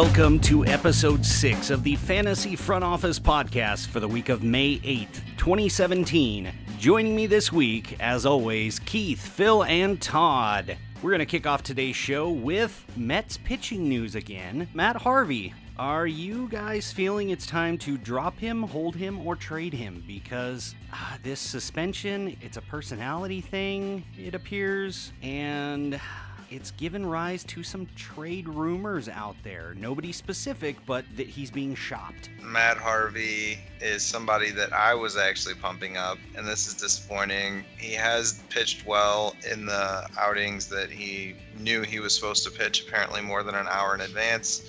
Welcome to episode six of the Fantasy Front Office podcast for the week of May 8th, 2017. Joining me this week, as always, Keith, Phil, and Todd. We're going to kick off today's show with Mets pitching news again. Matt Harvey, are you guys feeling it's time to drop him, hold him, or trade him? Because uh, this suspension, it's a personality thing, it appears, and it's given rise to some trade rumors out there. Nobody specific, but that he's being shopped. Matt Harvey is somebody that I was actually pumping up, and this is disappointing. He has pitched well in the outings that he knew he was supposed to pitch, apparently more than an hour in advance,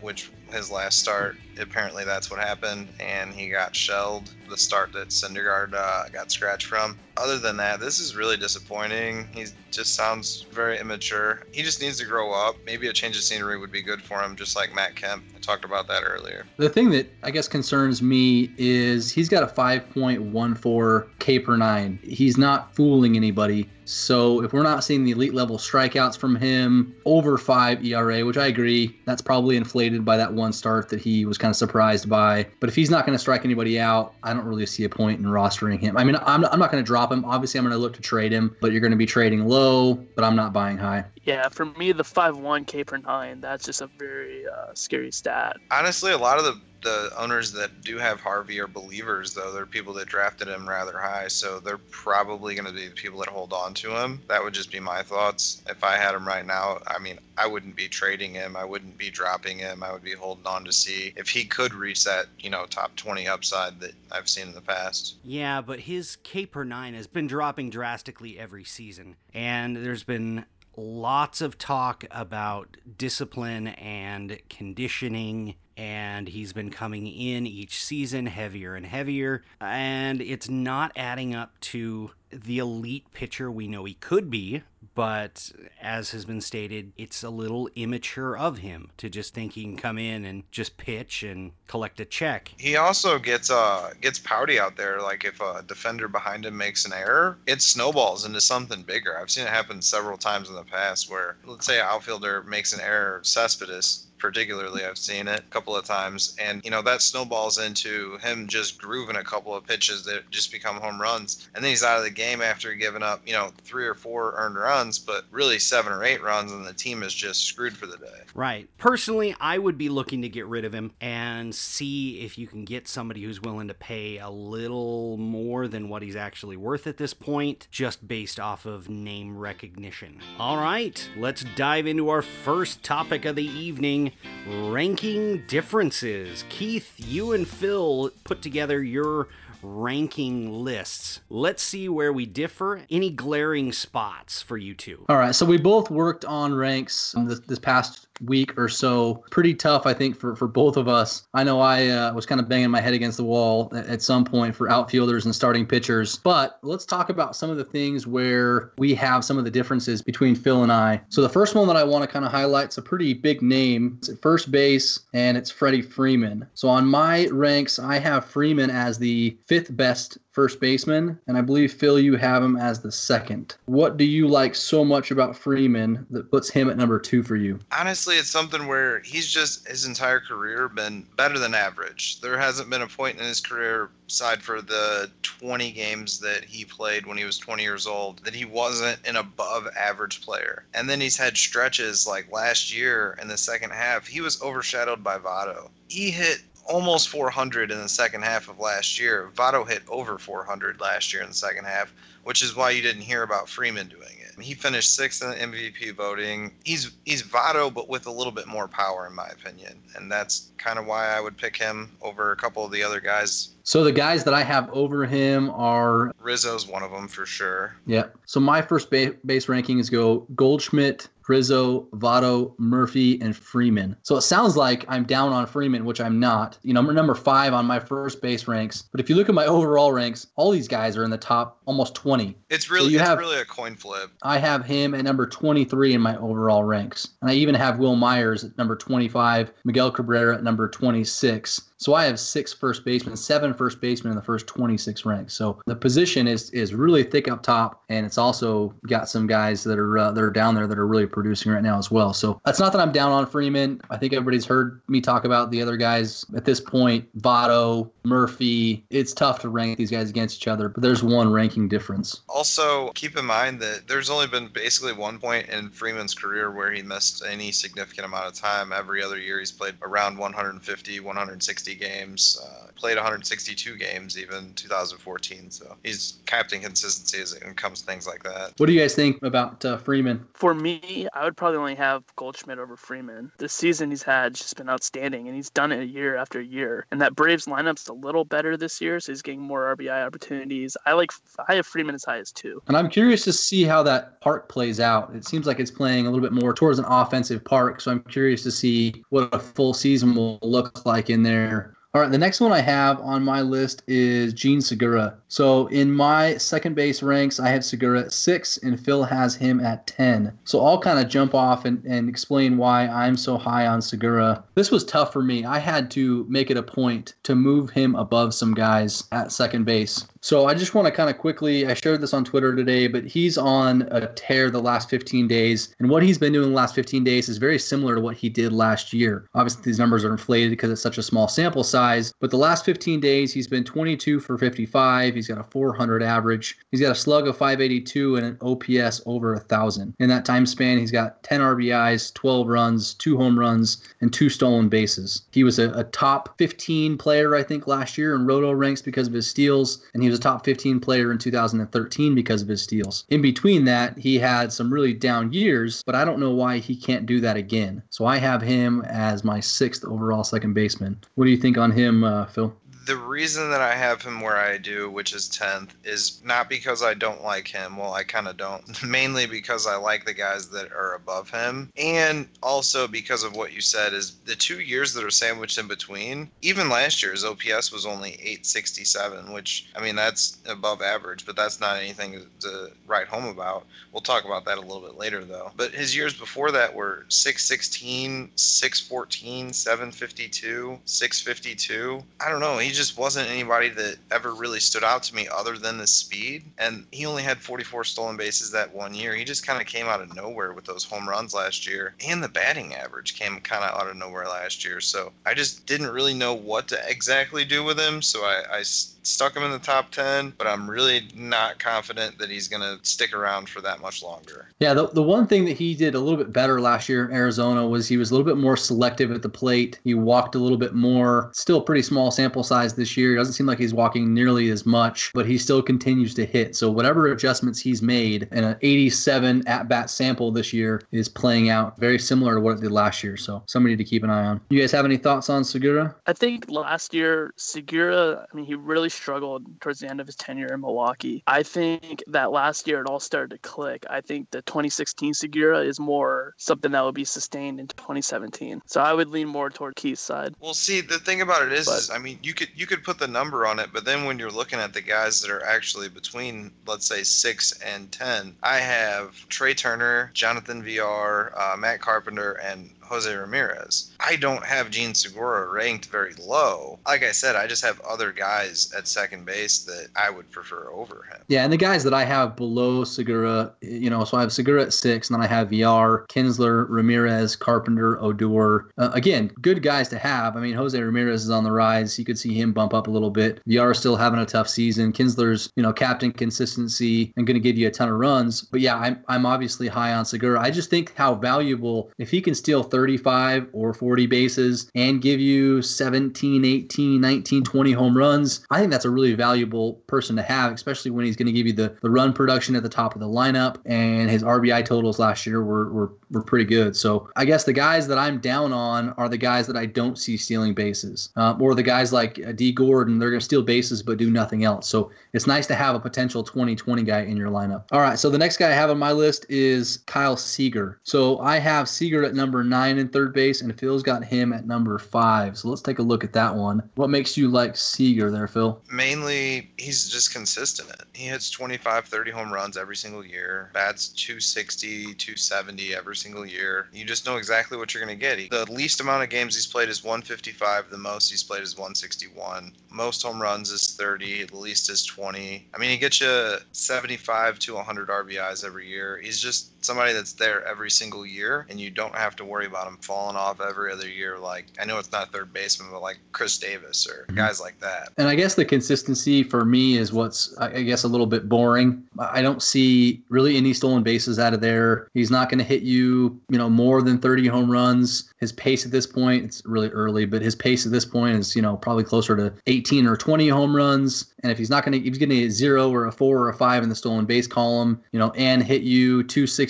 which his last start. Apparently, that's what happened, and he got shelled the start that Syndergaard uh, got scratched from. Other than that, this is really disappointing. He just sounds very immature. He just needs to grow up. Maybe a change of scenery would be good for him, just like Matt Kemp. I talked about that earlier. The thing that I guess concerns me is he's got a 5.14 K per nine. He's not fooling anybody. So if we're not seeing the elite level strikeouts from him over five ERA, which I agree, that's probably inflated by that one start that he was kind of surprised by. But if he's not going to strike anybody out, I don't really see a point in rostering him. I mean, I'm, I'm not going to drop him. Obviously, I'm going to look to trade him, but you're going to be trading low, but I'm not buying high. Yeah, for me, the 5 1 K per 9, that's just a very uh, scary stat. Honestly, a lot of the the owners that do have Harvey are believers, though. They're people that drafted him rather high, so they're probably going to be the people that hold on to him. That would just be my thoughts. If I had him right now, I mean, I wouldn't be trading him. I wouldn't be dropping him. I would be holding on to see if he could reset, you know, top 20 upside that I've seen in the past. Yeah, but his K per nine has been dropping drastically every season, and there's been lots of talk about discipline and conditioning and he's been coming in each season heavier and heavier and it's not adding up to the elite pitcher we know he could be but as has been stated it's a little immature of him to just think he can come in and just pitch and collect a check. He also gets uh gets pouty out there like if a defender behind him makes an error it snowballs into something bigger. I've seen it happen several times in the past where let's say an outfielder makes an error cespedes particularly I've seen it a couple of times. And you know that snowballs into him just grooving a couple of pitches that just become home runs. And then he's out of the game after giving up you know three or four earned runs but really seven or eight runs and the team is just screwed for the day. Right. Personally I would be looking to get rid of him and see if you can get somebody who's willing to pay a little more than what he's actually worth at this point just based off of name recognition. All right let's dive into our first topic of the evening ranking differences. Keith, you and Phil put together your ranking lists. Let's see where we differ. Any glaring spots for you two? All right. So we both worked on ranks um, this, this past week or so. Pretty tough, I think, for, for both of us. I know I uh, was kind of banging my head against the wall at, at some point for outfielders and starting pitchers. But let's talk about some of the things where we have some of the differences between Phil and I. So the first one that I want to kind of highlight is a pretty big name. It's at first base, and it's Freddie Freeman. So on my ranks, I have Freeman as the fifth best first baseman, and I believe Phil, you have him as the second. What do you like so much about Freeman that puts him at number two for you? Honestly, it's something where he's just his entire career been better than average. There hasn't been a point in his career, aside for the 20 games that he played when he was 20 years old, that he wasn't an above average player. And then he's had stretches like last year in the second half, he was overshadowed by Votto. He hit almost 400 in the second half of last year. Votto hit over 400 last year in the second half, which is why you didn't hear about Freeman doing it. He finished sixth in the MVP voting. He's he's Votto, but with a little bit more power, in my opinion, and that's kind of why I would pick him over a couple of the other guys. So the guys that I have over him are Rizzo's one of them for sure. Yeah. So my first ba- base rankings go Goldschmidt, Rizzo, Votto, Murphy, and Freeman. So it sounds like I'm down on Freeman, which I'm not. You know, I'm number five on my first base ranks. But if you look at my overall ranks, all these guys are in the top almost 20. It's really, so you it's have, really a coin flip. I have him at number 23 in my overall ranks. And I even have Wil Myers at number 25, Miguel Cabrera at number 26. So I have six first basemen, seven first basemen in the first 26 ranks. So the position is is really thick up top, and it's also got some guys that are uh, that are down there that are really producing right now as well. So that's not that I'm down on Freeman. I think everybody's heard me talk about the other guys at this point. Votto, Murphy. It's tough to rank these guys against each other, but there's one ranking difference. Also, keep in mind that there's only been basically one point in Freeman's career where he missed any significant amount of time. Every other year, he's played around 150, 160 games. Uh, played 162 games even 2014. So he's kept inconsistency as it comes to things like that. What do you guys think about uh, Freeman? For me, I would probably only have Goldschmidt over Freeman. This season he's had just been outstanding, and he's done it year after year. And that Braves lineup's a little better this year, so he's getting more RBI opportunities. I like I have Freeman as high as two. And I'm curious to see how that park plays out. It seems like it's playing a little bit more towards an offensive park, so I'm curious to see what a full season will look like in there. All right, the next one I have on my list is Jean Segura. So in my second base ranks, I have Segura at six, and Phil has him at 10. So I'll kind of jump off and, and explain why I'm so high on Segura. This was tough for me. I had to make it a point to move him above some guys at second base. So I just want to kind of quickly, I shared this on Twitter today, but he's on a tear the last 15 days. And what he's been doing the last 15 days is very similar to what he did last year. Obviously, these numbers are inflated because it's such a small sample size, but the last 15 days, he's been 22 for 55. He's got a 400 average. He's got a slug of 582 and an OPS over a 1,000. In that time span, he's got 10 RBIs, 12 runs, two home runs, and two stolen bases. He was a, a top 15 player, I think, last year in Roto ranks because of his steals, and he was a top 15 player in 2013 because of his steals. In between that, he had some really down years, but I don't know why he can't do that again. So I have him as my sixth overall second baseman. What do you think on him, uh, Phil? The reason that I have him where I do, which is 10th, is not because I don't like him. Well, I kind of don't. Mainly because I like the guys that are above him. And also because of what you said is the two years that are sandwiched in between, even last year's OPS was only 867, which, I mean, that's above average, but that's not anything to write home about. We'll talk about that a little bit later, though. But his years before that were 616, 614, 752, 652. I don't know. He just wasn't anybody that ever really stood out to me other than the speed. And he only had 44 stolen bases that one year. He just kind of came out of nowhere with those home runs last year. And the batting average came kind of out of nowhere last year. So I just didn't really know what to exactly do with him. So I, I stuck him in the top 10, but I'm really not confident that he's going to stick around for that much longer. Yeah, the, the one thing that he did a little bit better last year in Arizona was he was a little bit more selective at the plate. He walked a little bit more. Still pretty small sample size this year. It doesn't seem like he's walking nearly as much, but he still continues to hit. So whatever adjustments he's made in an 87 at bat sample this year is playing out very similar to what it did last year. So somebody to keep an eye on. You guys have any thoughts on Segura? I think last year Segura, I mean, he really struggled towards the end of his tenure in Milwaukee. I think that last year it all started to click. I think the 2016 Segura is more something that will be sustained in 2017. So I would lean more toward Keith's side. Well, see, the thing about it is, is I mean, you could you could put the number on it, but then when you're looking at the guys that are actually between, let's say, six and ten, I have Trea Turner, Jonathan Villar, uh, Matt Carpenter, and Jose Ramirez. I don't have Jean Segura ranked very low. Like I said, I just have other guys at second base that I would prefer over him. Yeah, and the guys that I have below Segura, you know, so I have Segura at six, and then I have Villar, Kinsler, Ramirez, Carpenter, Odor. Uh, again, good guys to have. I mean, Jose Ramirez is on the rise. You could see him bump up a little bit. Villar is still having a tough season. Kinsler's, you know, captain consistency and going to give you a ton of runs. But yeah, I'm, I'm obviously high on Segura. I just think how valuable, if he can steal 35 or 40 bases and give you 17, 18, 19, 20 home runs, I think that's a really valuable person to have, especially when he's going to give you the, the run production at the top of the lineup. And his RBI totals last year were, were, were pretty good. So I guess the guys that I'm down on are the guys that I don't see stealing bases, uh, or the guys like Dee Gordon. They're going to steal bases but do nothing else. So it's nice to have a potential 2020 guy in your lineup. All right. So the next guy I have on my list is Kyle Seager. So I have Seager at number nine nine in third base, and Phil's got him at number five. So let's take a look at that one. What makes you like Seager there, Phil? Mainly, he's just consistent. He hits 25, 30 home runs every single year, bats 260, 270 every single year. You just know exactly what you're going to get. The least amount of games he's played is 155, the most he's played is 161. Most home runs is 30, the least is 20. I mean, he gets you 75 to 100 RBIs every year. He's just somebody that's there every single year, and you don't have to worry about him falling off every other year. Like I know it's not third baseman, but like Chris Davis or Mhm. guys like that. And I guess the consistency for me is what's, I guess, a little bit boring. I don't see really any stolen bases out of there. He's not going to hit you, you know, more than 30 home runs. His pace at this point, it's really early, but his pace at this point is, you know, probably closer to 18 or 20 home runs. And if he's not going to, he's getting a zero or a four or a five in the stolen base column, you know, and hit you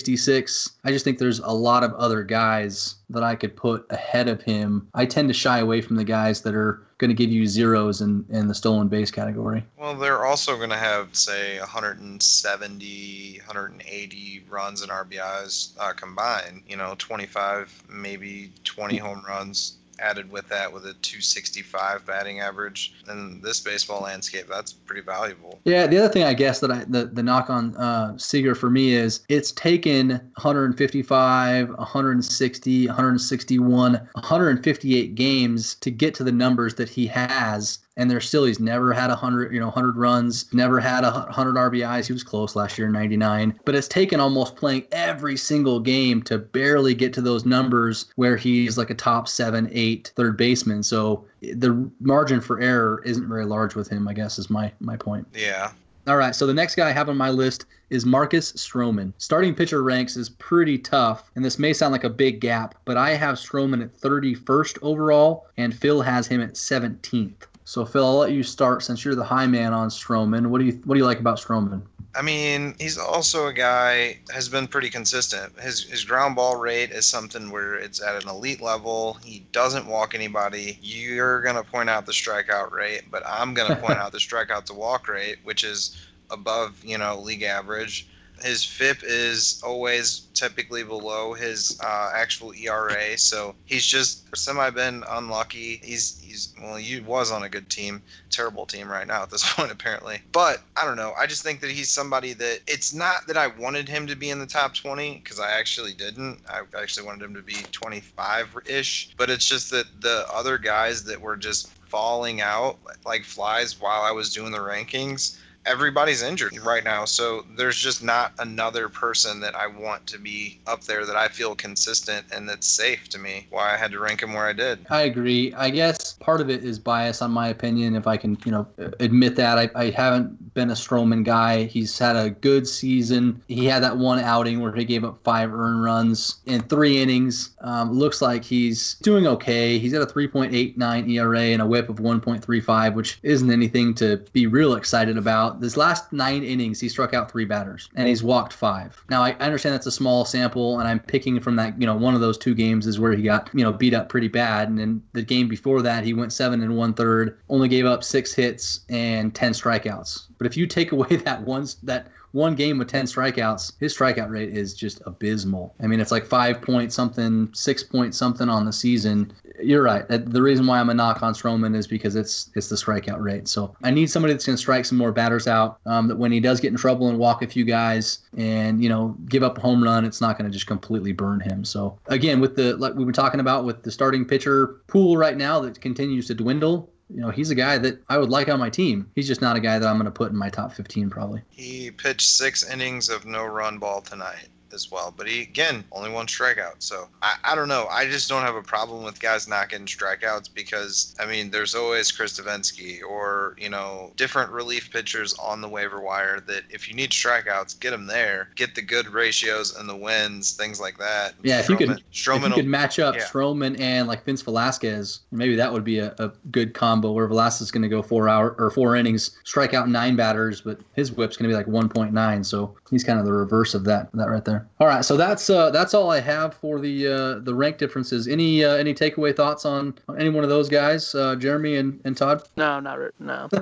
266, I just think there's a lot of other guys that I could put ahead of him. I tend to shy away from the guys that are going to give you zeros in, in the stolen base category. Well, they're also going to have, say, 170, 180 runs and RBIs uh, combined. You know, 25, maybe 20 home runs added with that with a 265 batting average. In this baseball landscape, that's pretty valuable. Yeah, the other thing I guess that I the, the knock on uh, Seager for me is it's taken 155, 160, 161, 158 games to get to the numbers that he has. And there's still he's never had a hundred, you know, hundred runs, never had a hundred RBIs. He was close last year, 99. But it's taken almost playing every single game to barely get to those numbers where he's like a top seven, eight third baseman. So the margin for error isn't very large with him. I guess is my my point. Yeah. All right, so the next guy I have on my list is Marcus Stroman. Starting pitcher ranks is pretty tough, and this may sound like a big gap, but I have Stroman at 31st overall, and Phil has him at 17th. So Phil, I'll let you start since you're the high man on Stroman. What do you what do you like about Stroman? I mean, he's also a guy has been pretty consistent. His his ground ball rate is something where it's at an elite level. He doesn't walk anybody. You're gonna point out the strikeout rate, but I'm gonna point out the strikeout to walk rate, which is above you know league average. His FIP is always typically below his uh, actual ERA, so he's just semi been unlucky. He's he's well, he was on a good team, terrible team right now at this point apparently. But I don't know. I just think that he's somebody that it's not that I wanted him to be in the top 20 because I actually didn't. I actually wanted him to be 25 ish, but it's just that the other guys that were just falling out like flies while I was doing the rankings everybody's injured right now. So there's just not another person that I want to be up there that I feel consistent and that's safe to me. Why I had to rank him where I did. I agree. I guess part of it is bias on my opinion, if I can, you know, admit that. I, I haven't been a Stroman guy. He's had a good season. He had that one outing where he gave up five earned runs in three innings. Um, looks like he's doing okay. He's at a 3.89 ERA and a whip of 1.35, which isn't anything to be real excited about. This last nine innings, he struck out three batters and he's walked five. Now, I understand that's a small sample, and I'm picking from that, you know, one of those two games is where he got, you know, beat up pretty bad. And then the game before that, he went seven and one third, only gave up six hits and 10 strikeouts. But if you take away that one, that one game with 10 strikeouts, his strikeout rate is just abysmal. I mean, it's like five point something, six point something on the season. You're right. The reason why I'm a knock on Stroman is because it's it's the strikeout rate. So I need somebody that's going to strike some more batters out. Um, that when he does get in trouble and walk a few guys and you know give up a home run, it's not going to just completely burn him. So again, with the like we were talking about with the starting pitcher pool right now that continues to dwindle, you know, he's a guy that I would like on my team. He's just not a guy that I'm going to put in my top 15 probably. He pitched six innings of no run ball tonight as well, but he again only one strikeout. So I, I don't know. I just don't have a problem with guys not getting strikeouts because I mean there's always Chris Devenski or you know different relief pitchers on the waiver wire that if you need strikeouts, get them there. Get the good ratios and the wins, things like that. Yeah, if you could, Stroman if you could match up yeah. Stroman and like Vince Velasquez, maybe that would be a, a good combo where Velasquez is going to go four hour or four innings, strike out nine batters, but his whip's going to be like 1.9. So he's kind of the reverse of that that right there. there. All right, so that's uh, that's all I have for the uh, the rank differences. Any uh, any takeaway thoughts on, on any one of those guys, uh, Jeremy and, and Todd? No, not re- no.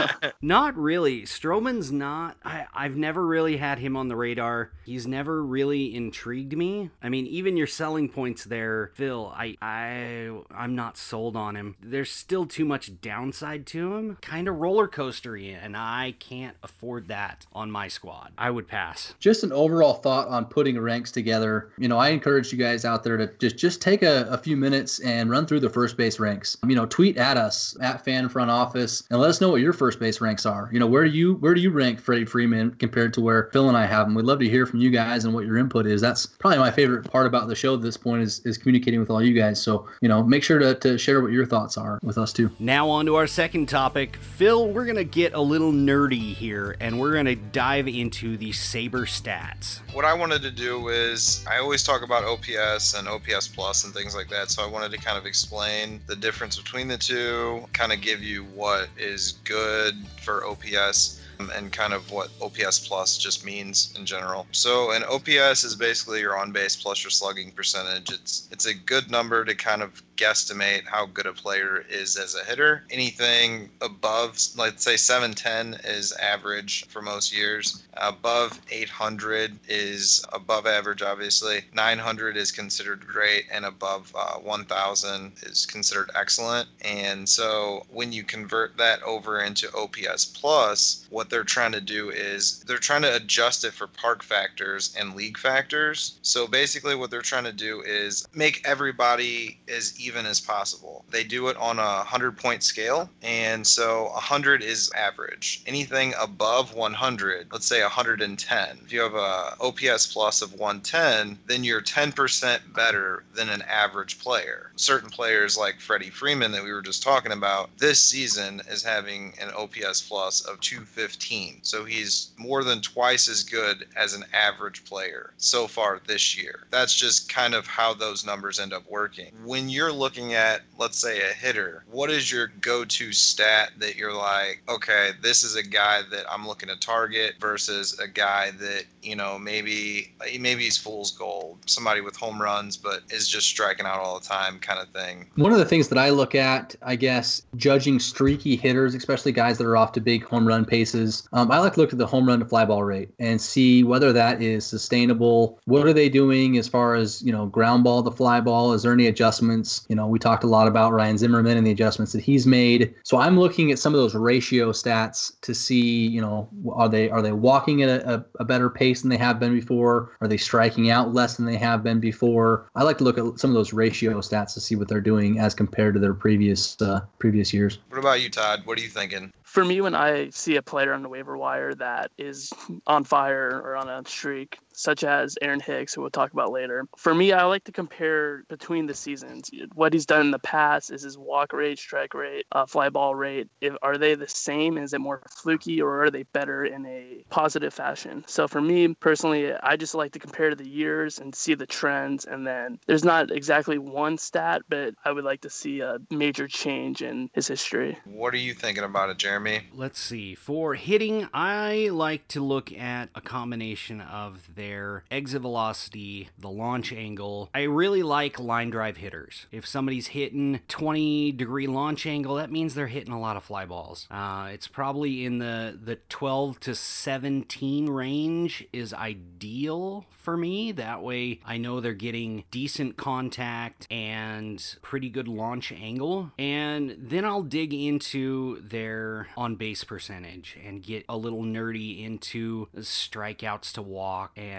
Not really. Stroman's not. I, I've never really had him on the radar. He's never really intrigued me. I mean, even your selling points there, Phil. I I I'm not sold on him. There's still too much downside to him. Kind of roller coastery, and I can't afford that on my squad. I would pass. Just an overall thought on putting ranks together. You know, I encourage you guys out there to just just take a, a few minutes and run through the first base ranks. You know, tweet at us at Fan Front Office and let us know what your first base ranks are. You know, where do you where do you rank Freddie Freeman compared to where Phil and I have him? We'd love to hear from you guys and what your input is. That's probably my favorite part about the show at this point is is communicating with all you guys. So you know, make sure to, to share what your thoughts are with us too. Now, on to our second topic. Phil, we're going to get a little nerdy here and we're going to dive into the Saber stats. what I wanted to do is I always talk about OPS and OPS plus and things like that. So I wanted to kind of explain the difference between the two, kind of give you what is good for OPS and kind of what OPS plus just means in general. So an OPS is basically your on base plus your slugging percentage. It's it's a good number to kind of guesstimate how good a player is as a hitter. Anything above let's say 710 is average for most years. Above 800 is above average obviously. 900 is considered great and above uh, 1000 is considered excellent. And so when you convert that over into OPS plus, what they're trying to do is they're trying to adjust it for park factors and league factors. So basically, what they're trying to do is make everybody as even as possible. They do it on a 100 point scale. And so 100 is average. Anything above 100, let's say 110, if you have a OPS plus of 110, then you're 10% better than an average player. Certain players like Freddie Freeman that we were just talking about, this season is having an OPS plus of 215. So he's more than twice as good as an average player so far this year. That's just kind of how those numbers end up working. When you're looking at, let's say, a hitter, what is your go to stat that you're like, okay, this is a guy that I'm looking to target versus a guy that, you know, maybe maybe he's fool's gold, somebody with home runs, but is just striking out all the time kind of thing. One of the things that I look at, I guess, judging streaky hitters, especially guys that are off to big home run paces, um, I like to look at the home run to fly ball rate and see whether that is sustainable. What are they doing as far as, you know, ground ball to fly ball? Is there any adjustments? You know, we talked a lot about Ryan Zimmerman and the adjustments that he's made. So I'm looking at some of those ratio stats to see, you know, are they are they walking at a, a, a better pace than they have been before? Are they striking out less than they have been before? I like to look at some of those ratio stats to see what they're doing as compared to their previous uh, previous years. What about you, Todd? What are you thinking? For me, when I see a player on the waiver wire that is on fire or on a streak, such as Aaron Hicks, who we'll talk about later. For me, I like to compare between the seasons. What he's done in the past is his walk rate, strike rate, uh, fly ball rate. If, are they the same? Is it more fluky or are they better in a positive fashion? So for me personally, I just like to compare the years and see the trends. And then there's not exactly one stat, but I would like to see a major change in his history. What are you thinking about it, Jeremy? Let's see. For hitting, I like to look at a combination of their exit velocity, the launch angle. I really like line drive hitters. If somebody's hitting 20 degree launch angle, that means they're hitting a lot of fly balls. Uh, it's probably in the, the 12 to 17 range is ideal for me. That way I know they're getting decent contact and pretty good launch angle. And then I'll dig into their on base percentage and get a little nerdy into strikeouts to walk and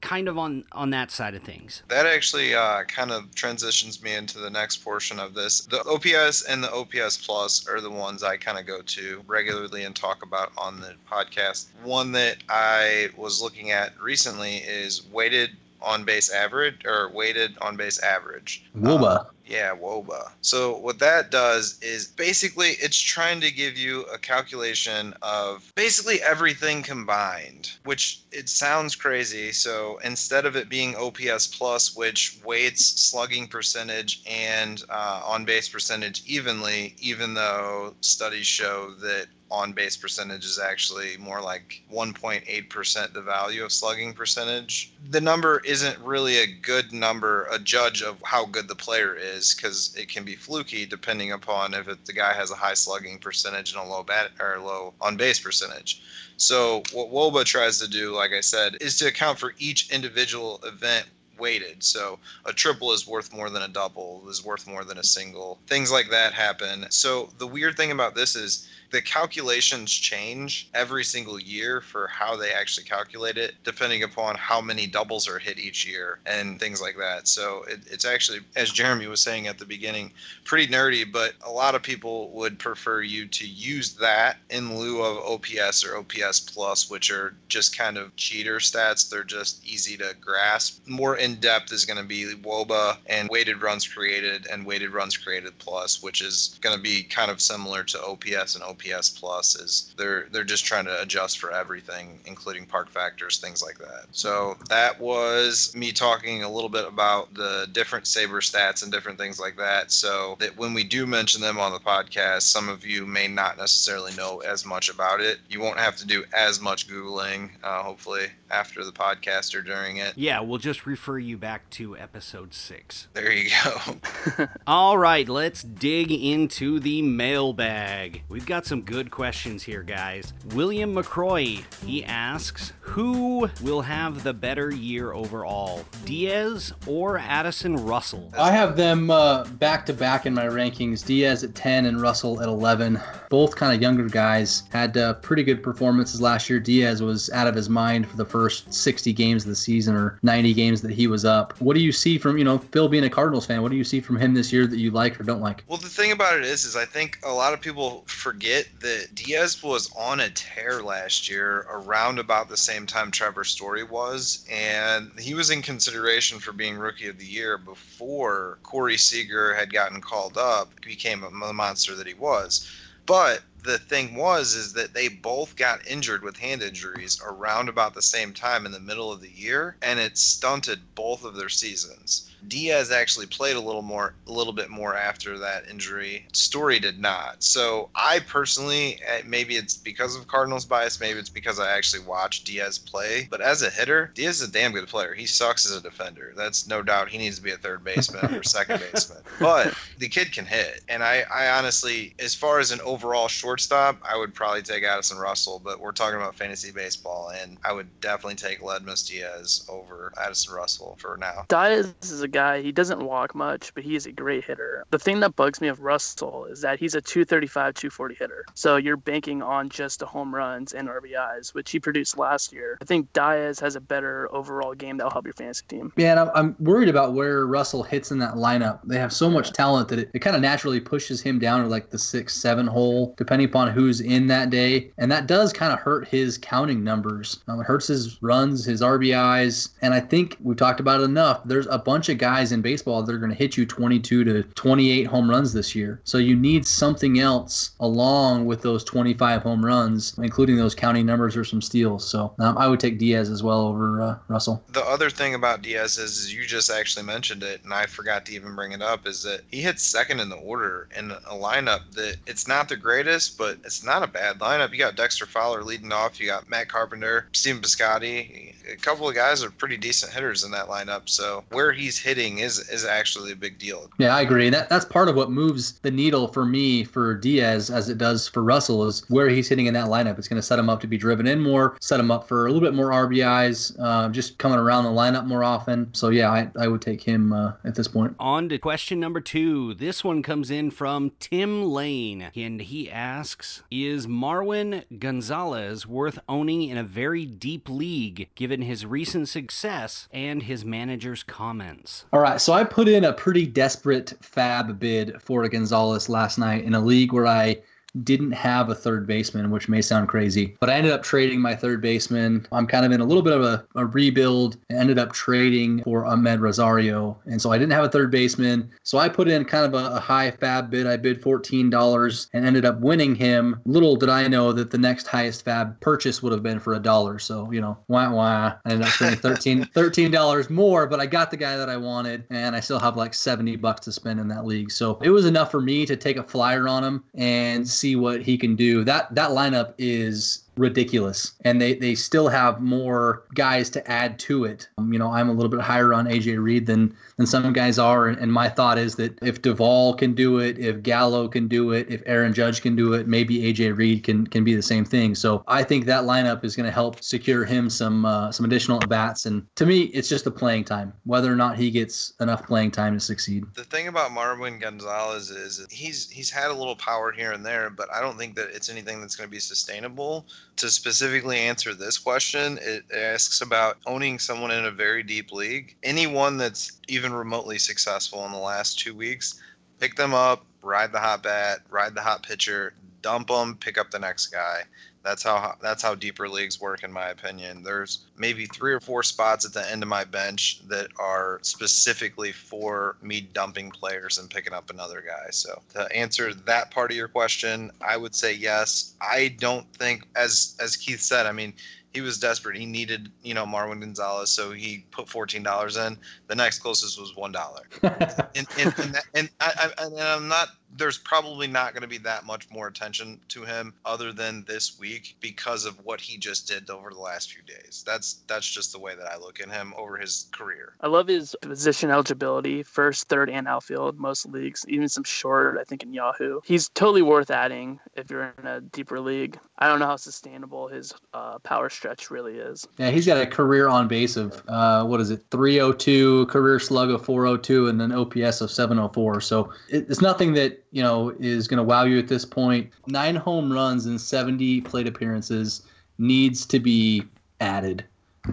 kind of on on that side of things. That actually uh, kind of transitions me into the next portion of this. The OPS and the OPS Plus are the ones I kind of go to regularly and talk about on the podcast. One that I was looking at recently is weighted on base average or weighted on base average. Wooba. Um, Yeah, WOBA. So what that does is basically it's trying to give you a calculation of basically everything combined, which it sounds crazy. So instead of it being OPS plus, which weights slugging percentage and uh, on base percentage evenly, even though studies show that on base percentage is actually more like 1.8% the value of slugging percentage. The number isn't really a good number, a judge of how good the player is, because it can be fluky depending upon if it, the guy has a high slugging percentage and a low bat or low on base percentage. So what WOBA tries to do, like I said, is to account for each individual event weighted. So a triple is worth more than a double, is worth more than a single. Things like that happen. So the weird thing about this is the calculations change every single year for how they actually calculate it, depending upon how many doubles are hit each year and things like that. So it, it's actually, as Jeremy was saying at the beginning, pretty nerdy, but a lot of people would prefer you to use that in lieu of OPS or OPS plus, which are just kind of cheater stats. They're just easy to grasp. More in depth is going to be WOBA and weighted runs created and weighted runs created plus, which is going to be kind of similar to OPS and OPS OPS Plus is they're they're just trying to adjust for everything, including park factors, things like that. So that was me talking a little bit about the different saber stats and different things like that. So that when we do mention them on the podcast, some of you may not necessarily know as much about it. You won't have to do as much googling, uh, hopefully, after the podcast or during it. Yeah, we'll just refer you back to episode six. There you go. All right, let's dig into the mailbag. We've got some some good questions here, guys. William McCroy, he asks, who will have the better year overall, Diaz or Addison Russell? I have them uh, back to back in my rankings. Diaz at 10 and Russell at 11. Both kind of younger guys had uh, pretty good performances last year. Diaz was out of his mind for the first 60 games of the season or 90 games that he was up. What do you see from, you know, Phil being a Cardinals fan? What do you see from him this year that you like or don't like? Well, the thing about it is, is I think a lot of people forget that Diaz was on a tear last year around about the same time Trevor Story was, and he was in consideration for being Rookie of the Year before Corey Seager had gotten called up, became the monster that he was. But the thing was is that they both got injured with hand injuries around about the same time in the middle of the year, and it stunted both of their seasons. Diaz actually played a little more, a little bit more after that injury. Story did not. So I personally, eh, maybe it's because of Cardinals bias, maybe it's because I actually watched Diaz play. But as a hitter, Diaz is a damn good player. He sucks as a defender. That's no doubt. He needs to be a third baseman or second baseman. But the kid can hit, and I, I honestly, as far as an overall shortstop, I would probably take Addison Russell. But we're talking about fantasy baseball, and I would definitely take Aledmys Diaz over Addison Russell for now. Diaz is a guy. He doesn't walk much, but he is a great hitter. The thing that bugs me of Russell is that he's a 235, 240 hitter. So you're banking on just the home runs and RBIs, which he produced last year. I think Diaz has a better overall game that'll help your fantasy team. Yeah, and I'm worried about where Russell hits in that lineup. They have so much talent that it, it kind of naturally pushes him down to like the six, seven hole, depending upon who's in that day. And that does kind of hurt his counting numbers. Um, it hurts his runs, his RBIs. And I think we've talked about it enough. There's a bunch of guys in baseball that are going to hit you 22 to 28 home runs this year. So you need something else along with those 25 home runs, including those counting numbers or some steals. So um, I would take Diaz as well over uh, Russell. The other thing about Diaz is, is you just actually mentioned it, and I forgot to even bring it up, is that he hits second in the order in a lineup that it's not the greatest, but it's not a bad lineup. You got Dexter Fowler leading off. You got Matt Carpenter, Stephen Piscotty. A couple of guys are pretty decent hitters in that lineup. So where he's hitting is is actually a big deal. Yeah, I agree. That that's part of what moves the needle for me for Diaz as it does for Russell is where he's hitting in that lineup. It's going to set him up to be driven in more, set him up for a little bit more RBIs, uh, just coming around the lineup more often. So yeah, I, I would take him uh, at this point. On to question number two. This one comes in from Tim Lane, and he asks: Is Marwin Gonzalez worth owning in a very deep league, given his recent success and his manager's comments? All right, so I put in a pretty desperate FAAB bid for Gonzalez last night in a league where I didn't have a third baseman, which may sound crazy, but I ended up trading my third baseman. I'm kind of in a little bit of a, a rebuild and ended up trading for Amed Rosario. And so I didn't have a third baseman. So I put in kind of a, a high FAAB bid. I bid $14 and ended up winning him. Little did I know that the next highest FAAB purchase would have been for a dollar. So, you know, wah wah. I ended up spending 13 $13 more, but I got the guy that I wanted and I still have like 70 bucks to spend in that league. So it was enough for me to take a flyer on him and see what he can do. That that lineup is ridiculous. And they they still have more guys to add to it. Um, you know i'm a little bit higher on aj reed than than some guys are. And, and, my thought is that if Duvall can do it if gallo can do it if aaron judge can do it maybe aj reed can can be the same thing. So i think that lineup is going to help secure him some uh, some additional bats and to me it's just the playing time whether or not he gets enough playing time to succeed. The thing about marwin gonzalez is he's he's had a little power here and there but i don't think that it's anything that's going to be sustainable to specifically answer this question, it asks about owning someone in a very deep league. Anyone that's even remotely successful in the last two weeks, pick them up, ride the hot bat, ride the hot pitcher, dump them, pick up the next guy. That's how that's how deeper leagues work, in my opinion. There's maybe three or four spots at the end of my bench that are specifically for me dumping players and picking up another guy. So to answer that part of your question, I would say yes. I don't think, as as Keith said, I mean, he was desperate. He needed, you know, Marwin Gonzalez, so he put fourteen dollars in. The next closest was one dollar. and and, and, and, I, I, and I'm not there's probably not going to be that much more attention to him other than this week because of what he just did over the last few days. That's that's just the way that I look at him over his career. I love his position eligibility, first, third, and outfield, most leagues, even some short, I think in Yahoo. He's totally worth adding if you're in a deeper league. I don't know how sustainable his uh, power stretch really is. Yeah, he's got a career on base of uh, what is it, 302, career slug of 402, and then OPS of 704. So it's nothing that you know, is going to wow you at this point. Nine home runs and 70 plate appearances needs to be added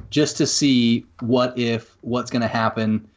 just to see what if, what's going to happen.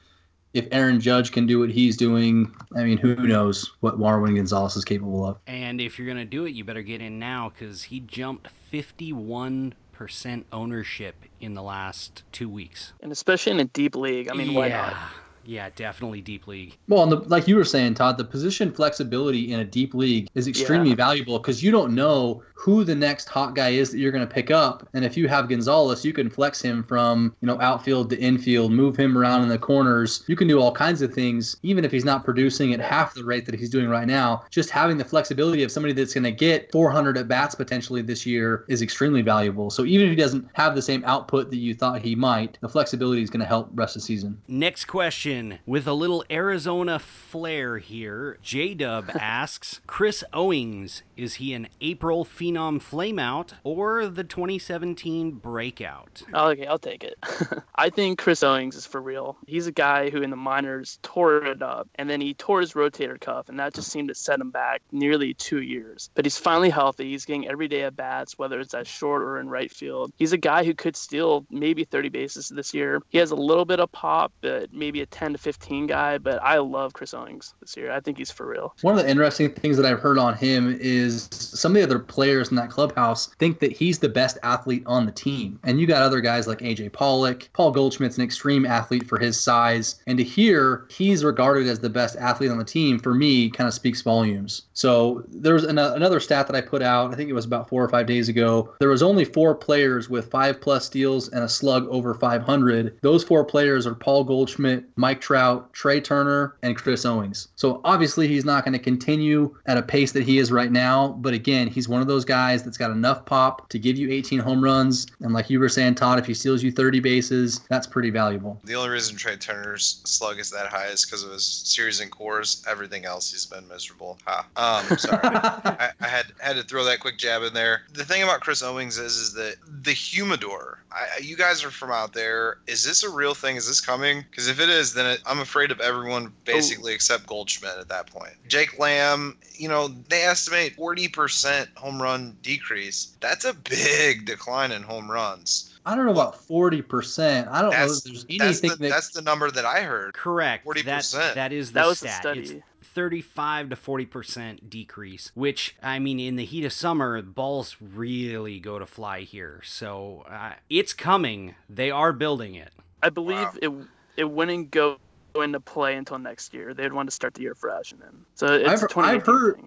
If Aaron Judge can do what he's doing, I mean, who knows what Marwin Gonzalez is capable of. And if you're going to do it, you better get in now because he jumped 51 percent ownership in the last two weeks. And especially in a deep league. I mean, yeah. why not? Yeah, definitely deep league. Well, the, like you were saying, Todd, the position flexibility in a deep league is extremely yeah. valuable because you don't know who the next hot guy is that you're going to pick up. And if you have Gonzalez, you can flex him from, you know, outfield to infield, move him around in the corners. You can do all kinds of things, even if he's not producing at half the rate that he's doing right now. Just having the flexibility of somebody that's going to get 400 at bats potentially this year is extremely valuable. So even if he doesn't have the same output that you thought he might, the flexibility is going to help rest of the season. Next question with a little Arizona flair here. J Dub asks Chris Owings, is he an April phenom? Phenom Flameout or the 2017 Breakout? Okay, I'll take it. I think Chris Owings is for real. He's a guy who in the minors tore it up, and then he tore his rotator cuff, and that just seemed to set him back nearly two years. But he's finally healthy. He's getting every day at bats, whether it's at short or in right field. He's a guy who could steal maybe 30 bases this year. He has a little bit of pop, but maybe a 10 to 15 guy. But I love Chris Owings this year. I think he's for real. One of the interesting things that I've heard on him is some of the other players players in that clubhouse think that he's the best athlete on the team. And you got other guys like AJ Pollock. Paul Goldschmidt's an extreme athlete for his size. And to hear he's regarded as the best athlete on the team, for me, kind of speaks volumes. So there's an- another stat that I put out, I think it was about four or five days ago. There was only four players with five plus steals and a slug over 500. Those four players are Paul Goldschmidt, Mike Trout, Trea Turner, and Chris Owings. So obviously he's not going to continue at a pace that he is right now. But again, he's one of those guys guys that's got enough pop to give you 18 home runs. And like you were saying, Todd, if he steals you 30 bases, that's pretty valuable. The only reason Trea Turner's slug is that high is because of his series and Coors. Everything else, he's been miserable. Ha. Um, sorry. I, I, had had to throw that quick jab in there. The thing about Chris Owings is, is that the humidor. I, you guys are from out there. Is this a real thing? Is this coming? Because if it is, then it, I'm afraid of everyone basically Ooh. except Goldschmidt at that point. Jake Lamb, you know, they estimate 40% home run run decrease, that's a big decline in home runs. I don't know about forty percent. I don't that's, know if there's anything that's the, that... that's the number that I heard. Correct. Forty percent. That is the that was stat. The study. It's 35 to 40% decrease, which, I mean, in the heat of summer, balls really go to fly here. So uh, it's coming. They are building it. I believe wow. it it wouldn't go into play until next year. They'd want to start the year fresh, and then so it's I've, I've heard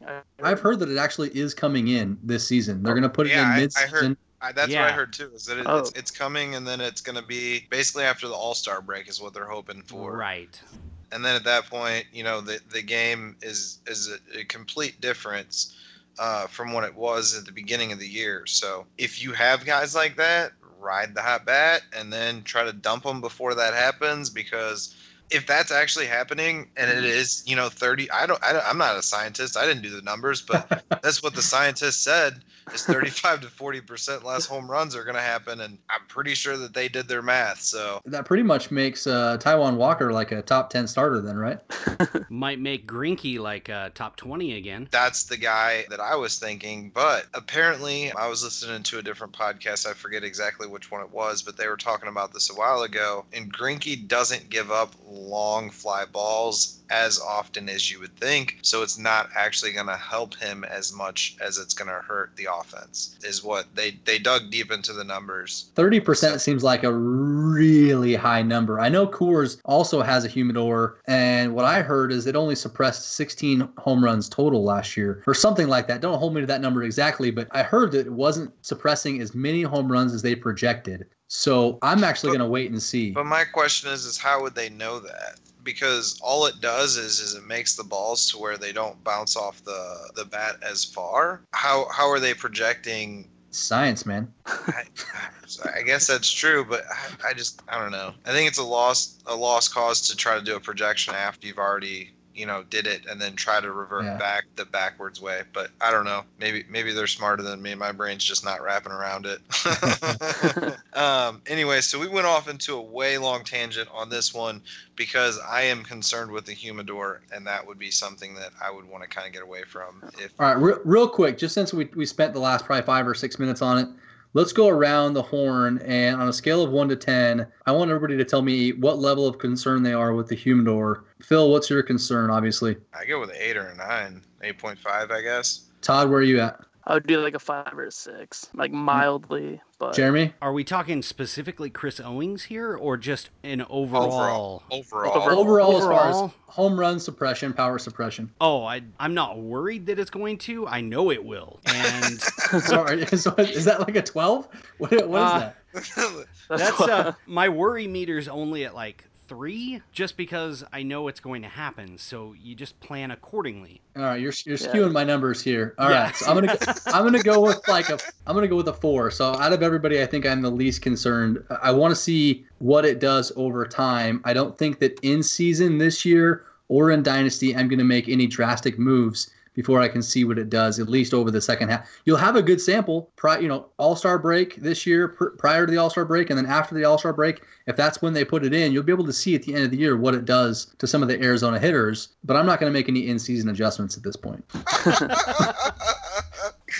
I've heard that it actually is coming in this season. They're going to put it yeah, in mid season. that's yeah. what I heard too. Is that it, oh. it's, it's coming, and then it's going to be basically after the All Star break is what they're hoping for. Right. And then at that point, you know, the the game is is a, a complete difference uh, from what it was at the beginning of the year. So if you have guys like that, ride the hot bat and then try to dump them before that happens because if that's actually happening and it is you know 30 i don't, I don't i'm not a scientist. I didn't do the numbers but that's what the scientist said is 35 to 40 percent less home runs are going to happen and i'm pretty sure that they did their math so that pretty much makes uh, taijuan walker like a top 10 starter then right might make Greinke like a top 20 again that's the guy that i was thinking but apparently i was listening to a different podcast i forget exactly which one it was but they were talking about this a while ago and Greinke doesn't give up long fly balls as often as you would think. So it's not actually going to help him as much as it's going to hurt the offense. Is what they they dug deep into the numbers. Thirty percent seems like a really high number. I know Coors also has a humidor, and what I heard is it only suppressed 16 home runs total last year, or something like that. Don't hold me to that number exactly, but I heard that it wasn't suppressing as many home runs as they projected. So I'm actually going to wait and see. But my question is, is how would they know that? Because all it does is is it makes the balls to where they don't bounce off the the bat as far. How how are they projecting? Science, man. I, I guess that's true, but I, I just I don't know. I think it's a lost a lost cause to try to do a projection after you've already you know did it and then try to revert yeah. back the backwards way. But i don't know. Maybe maybe they're smarter than me. My brain's just not wrapping around it. Um, anyway so we went off into a way long tangent on this one because i am concerned with the humidor and that would be something that i would want to kind of get away from if all right re- real quick just since we, we spent the last probably five or six minutes on it let's go around the horn and on a scale of 1 to 10 i want everybody to tell me what level of concern they are with the humidor. Phil what's your concern obviously? I go with an 8 or a 9 8.5 i guess. Todd where are you at I would do like a five or a six, like mildly. But Jeremy, are we talking specifically Chris Owings here, or just an overall? Overall, overall, overall, as far as home run suppression, power suppression. Oh, I, I'm not worried that it's going to. I know it will. And sorry, so is that like a twelve? What, what is uh, that? That's uh, my worry meter's only at like three just because I know it's going to happen. So you just plan accordingly. All right, you're you're skewing yeah. my numbers here. All yeah. right, so I'm gonna I'm gonna go with like a I'm gonna go with a four. So out of everybody, I think I'm the least concerned. I want to see what it does over time. I don't think that in season this year or in dynasty I'm gonna make any drastic moves before I can see what it does, at least over the second half. You'll have a good sample, pri- you know, All Star break this year, pr- prior to the All Star break, and then after the All Star break. If that's when they put it in, you'll be able to see at the end of the year what it does to some of the Arizona hitters. But I'm not going to make any in season adjustments at this point.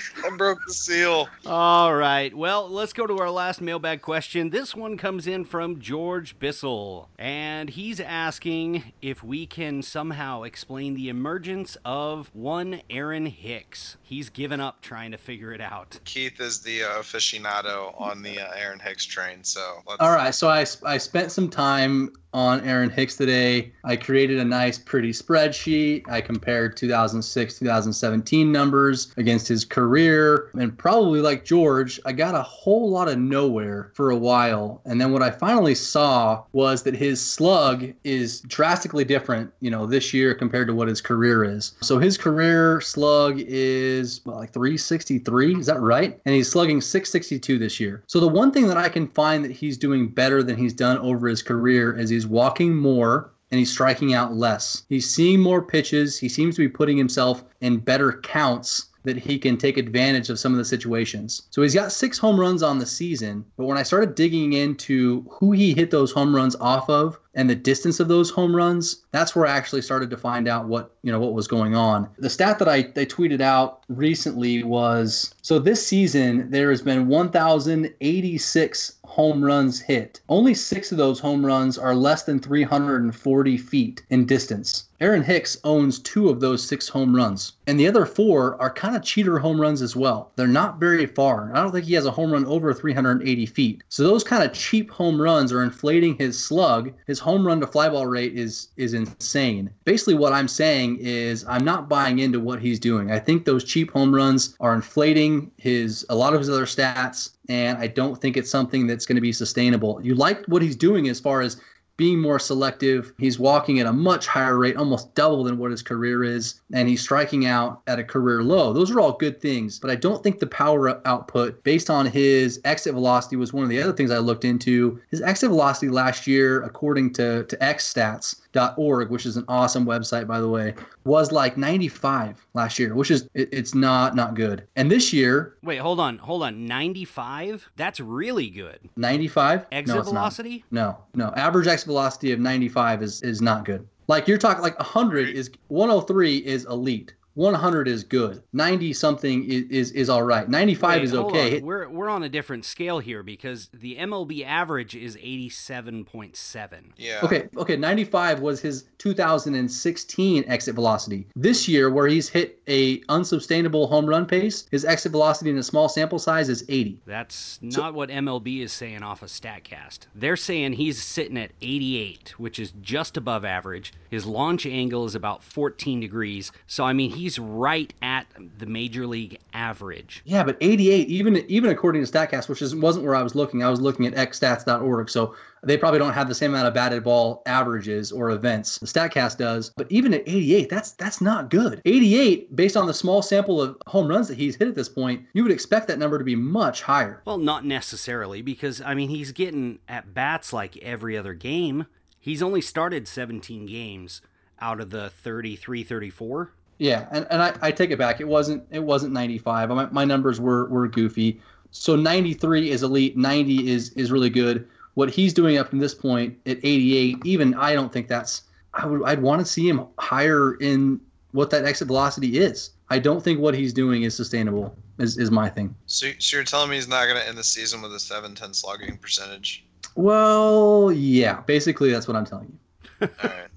I broke the seal. All right. Well, let's go to our last mailbag question. This one comes in from George Bissell, and he's asking if we can somehow explain the emergence of one Aaron Hicks. He's given up trying to figure it out. Keith is the uh, aficionado on the uh, Aaron Hicks train, so all right. So I I spent some time on Aaron Hicks today. I created a nice, pretty spreadsheet. I compared 2006, 2017 numbers against his career. And probably like George, I got a whole lot of nowhere for a while. And then what I finally saw was that his slug is drastically different, you know, this year compared to what his career is. So his career slug is well, like 363. Is that right? And he's slugging 662 this year. So the one thing that I can find that he's doing better than he's done over his career is he's walking more and he's striking out less. He's seeing more pitches. He seems to be putting himself in better counts that he can take advantage of some of the situations. So he's got six home runs on the season, but when I started digging into who he hit those home runs off of, and the distance of those home runs, that's where I actually started to find out what, you know, what was going on. The stat that I, I tweeted out recently was so this season there has been 1,086 home runs hit. Only six of those home runs are less than 340 feet in distance. Aaron Hicks owns two of those six home runs, and the other four are kind of cheater home runs as well. They're not very far. I don't think he has a home run over 380 feet. So those kind of cheap home runs are inflating his slug. His home run to fly ball rate is is insane. Basically, what I'm saying is I'm not buying into what he's doing. I think those cheap home runs are inflating his a lot of his other stats, and I don't think it's something that's going to be sustainable. You like what he's doing as far as being more selective. He's walking at a much higher rate, almost double than what his career is, and he's striking out at a career low. Those are all good things, but I don't think the power output based on his exit velocity was one of the other things I looked into. His exit velocity last year, according to, to X stats, org, which is an awesome website by the way, was like 95 last year, which is it, it's not not good. And this year, wait, hold on, hold on, 95? That's really good. 95? Exit no, velocity? Not. No, no. Average exit velocity of 95 is is not good. Like you're talking like 100 is 103 is elite. 100 is good. 90 something is is, is all right. 95 Wait, is okay. We're we're on a different scale here because the MLB average is 87.7. Yeah. Okay, okay, 95 was his 2016 exit velocity. This year where he's hit a unsustainable home run pace, his exit velocity in a small sample size is 80. That's not so, what MLB is saying off of Statcast. They're saying he's sitting at 88, which is just above average. His launch angle is about 14 degrees. So I mean, he he's right at the major league average. Yeah, but 88, even even according to Statcast, which is, wasn't where I was looking. I was looking at xstats.org, so they probably don't have the same amount of batted ball averages or events. The Statcast does, but even at 88, that's that's not good. 88, based on the small sample of home runs that he's hit at this point, you would expect that number to be much higher. Well, not necessarily, because I mean he's getting at bats like every other game. He's only started 17 games out of the 33 34 yeah, and, and I, I take it back. It wasn't it wasn't 95. My, my numbers were were goofy. So 93 is elite. 90 is is really good. What he's doing up from this point at 88, even I don't think that's. I would I'd want to see him higher in what that exit velocity is. I don't think what he's doing is sustainable. Is is my thing. So, so you're telling me he's not going to end the season with a 710 slugging percentage? Well, yeah. Basically, that's what I'm telling you. All right.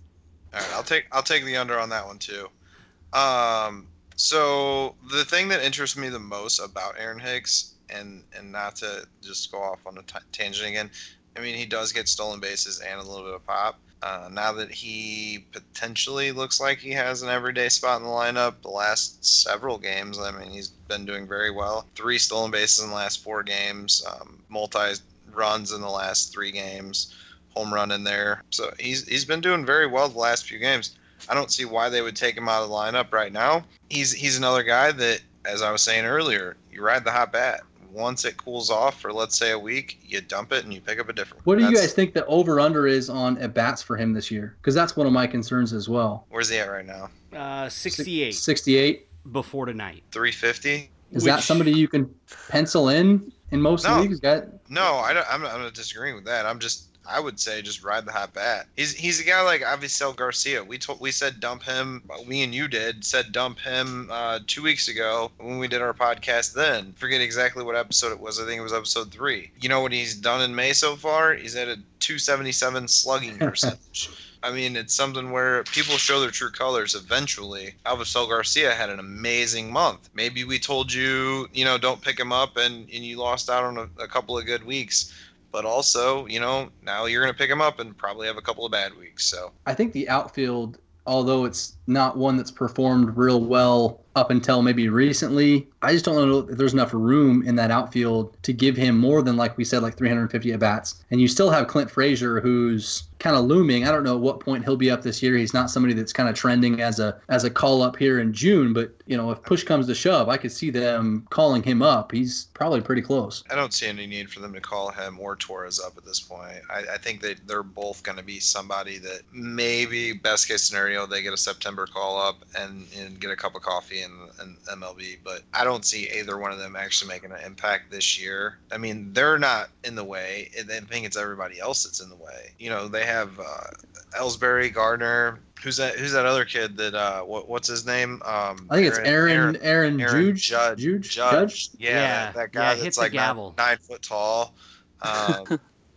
All right. I'll take I'll take the under on that one too. Um, so the thing that interests me the most about Aaron Hicks, and and not to just go off on a t- tangent again, I mean he does get stolen bases and a little bit of pop. Uh, now that he potentially looks like he has an everyday spot in the lineup, the last several games, I mean, he's been doing very well. Three stolen bases in the last four games, um, multi runs in the last three games, home run in there. So he's he's been doing very well the last few games. I don't see why they would take him out of the lineup right now. He's he's another guy that, as I was saying earlier, you ride the hot bat. Once it cools off for let's say a week, you dump it and you pick up a different. What do you guys think the over under is on at bats for him this year? Because that's one of my concerns as well. Where's he at right now? Uh, 68. 68 before tonight. 350. Is Which... that somebody you can pencil in in most no, leagues? Got... No, I don't, I'm, I'm not disagreeing with that. I'm just I would say just ride the hot bat. He's he's a guy like Avisail Garcia. We told we said dump him. Me and you did said dump him uh, two weeks ago when we did our podcast. Then forget exactly what episode it was. I think it was episode three. You know what he's done in May so far? He's at a 277 slugging percentage. I mean, it's something where people show their true colors eventually. Avisail Garcia had an amazing month. Maybe we told you, you know, don't pick him up and, and you lost out on a, a couple of good weeks but also, you know, now you're going to pick him up and probably have a couple of bad weeks. So I think the outfield, although it's not one that's performed real well up until maybe recently. I just don't know if there's enough room in that outfield to give him more than, like we said, like 350 at bats. And you still have Clint Frazier, who's kind of looming. I don't know at what point he'll be up this year. He's not somebody that's kind of trending as a as a call up here in June, but you know, if push comes to shove, I could see them calling him up. He's probably pretty close. I don't see any need for them to call him or Torres up at this point. I, I think that they're both going to be somebody that maybe best case scenario they get a September call up and, and get a cup of coffee in, in MLB, but I don't see either one of them actually making an impact this year. I mean, they're not in the way. I think it's everybody else that's in the way. You know, they have uh, Ellsbury, Gardner. Who's that? Who's that other kid that? Uh, what, what's his name? Um, I think it's Aaron. Aaron, Aaron, Aaron Judge, Judge. Judge. Yeah, yeah, that guy yeah, that's like nine, nine, foot tall. Um,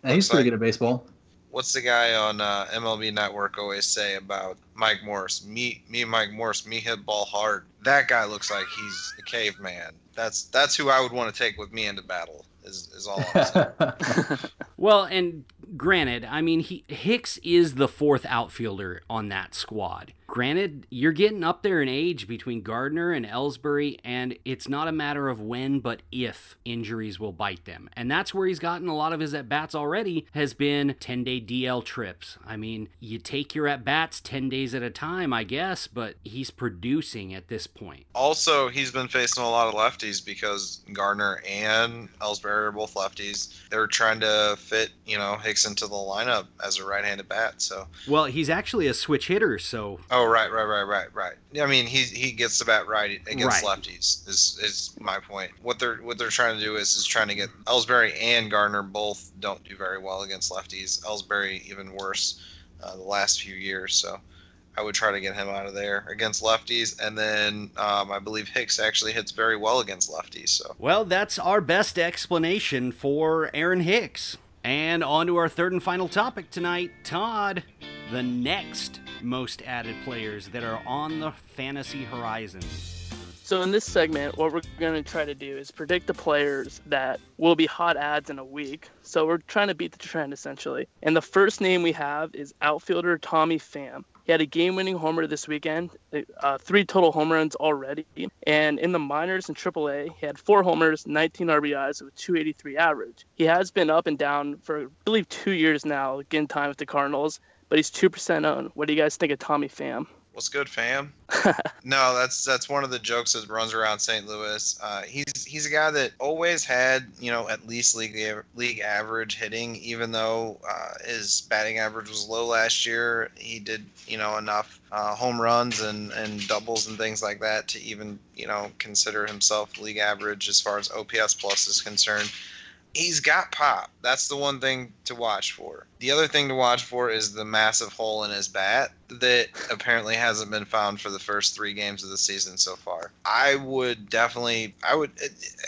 Yeah, he's Looks like- pretty good at baseball. What's the guy on uh, MLB Network always say about Mike Morse? Me, me, Mike Morse, me hit ball hard. That guy looks like he's a caveman. That's that's who I would want to take with me into battle. Is is all I'm saying. Well, and granted, I mean, he Hicks is the fourth outfielder on that squad. Granted, you're getting up there in age between Gardner and Ellsbury, and it's not a matter of when, but if injuries will bite them. And that's where he's gotten a lot of his at bats already, has been 10 day DL trips. I mean, you take your at bats 10 days at a time, I guess, but he's producing at this point. also, he's been facing a lot of lefties because Gardner and Ellsbury are both lefties. They're trying to fit, you know, Hicks into the lineup as a right-handed bat. So, Well, he's actually a switch hitter, so oh right, right, right, right, right. I mean, he he gets the bat right against Right. lefties. Is is my point. What they're what they're trying to do is is trying to get Ellsbury and Gardner both don't do very well against lefties. Ellsbury even worse uh, the last few years. So. I would try to get him out of there against lefties, and then um, I believe Hicks actually hits very well against lefties. So Well, that's our best explanation for Aaron Hicks. And on to our third and final topic tonight Todd, the next most added players that are on the fantasy horizon. So in this segment, what we're going to try to do is predict the players that will be hot ads in a week. So we're trying to beat the trend essentially. And the first name we have is outfielder Tommy Pham. He had a game-winning homer this weekend, uh, three total home runs already. And in the minors and AAA, he had four homers, 19 RBIs with 283 average. He has been up and down for I believe two years now, getting time with the Cardinals, but he's two percent owned. What do you guys think of Tommy Pham? what's good, fam? no, that's that's one of the jokes that runs around St. Louis. Uh, he's he's a guy that always had you know at least league league average hitting, even though uh, his batting average was low last year. He did you know enough uh, home runs and and doubles and things like that to even you know consider himself league average as far as OPS plus is concerned. He's got pop. That's the one thing to watch for. The other thing to watch for is the massive hole in his bat that apparently hasn't been found for the first three games of the season so far. I would definitely, I would,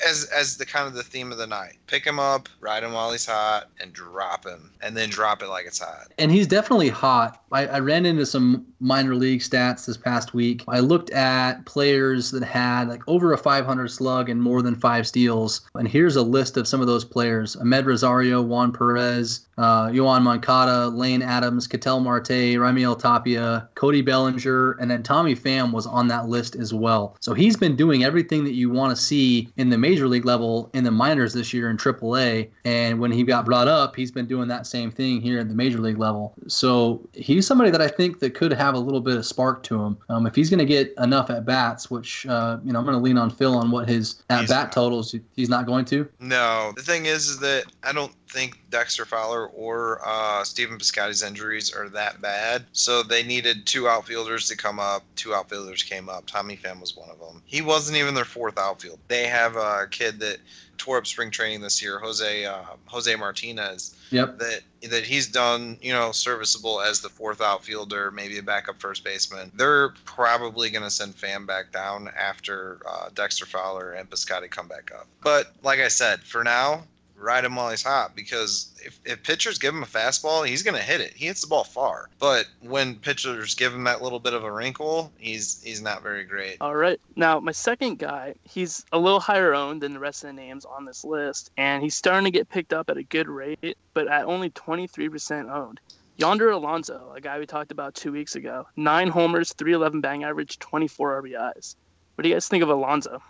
as as the kind of the theme of the night, pick him up, ride him while he's hot, and drop him, and then drop it like it's hot. And he's definitely hot. I, I ran into some minor league stats this past week. I looked at players that had like over a 500 slug and more than five steals. And here's a list of some of those players Amed Rosario, Juan Perez, uh, Yoan Moncada, Lane Adams, Ketel Marte, Raimel Tapia, Cody Bellinger, and then Tommy Pham was on that list as well. So he's been doing everything that you want to see in the major league level in the minors this year in AAA. And when he got brought up, he's been doing that same thing here at the major league level. So he's somebody that I think that could have a little bit of spark to him. Um, if he's going to get enough at bats, which uh, you know I'm going to lean on Phil on what his at bat totals. He's not going to. No, the thing is, is that I don't think Dexter Fowler or uh, Stephen Piscotty's injuries are that bad. So they needed two outfielders to come up. Two outfielders came up. Tommy Pham was one of them. He wasn't even their fourth outfield. They have a kid that tore up spring training this year, Jose uh, Jose Martinez. Yep. That that he's done, you know, serviceable as the fourth outfielder, maybe a backup first baseman. They're probably going to send Pham back down after uh, Dexter Fowler and Piscotty come back up. But like I said, for now, ride him while he's hot because if, if pitchers give him a fastball, he's going to hit it. He hits the ball far. But when pitchers give him that little bit of a wrinkle, he's he's not very great. All right. Now, my second guy, he's a little higher owned than the rest of the names on this list, and he's starting to get picked up at a good rate, but at only 23% owned. Yonder Alonso, a guy we talked about two weeks ago, nine homers, 311 bang average, 24 RBIs. What do you guys think of Alonso?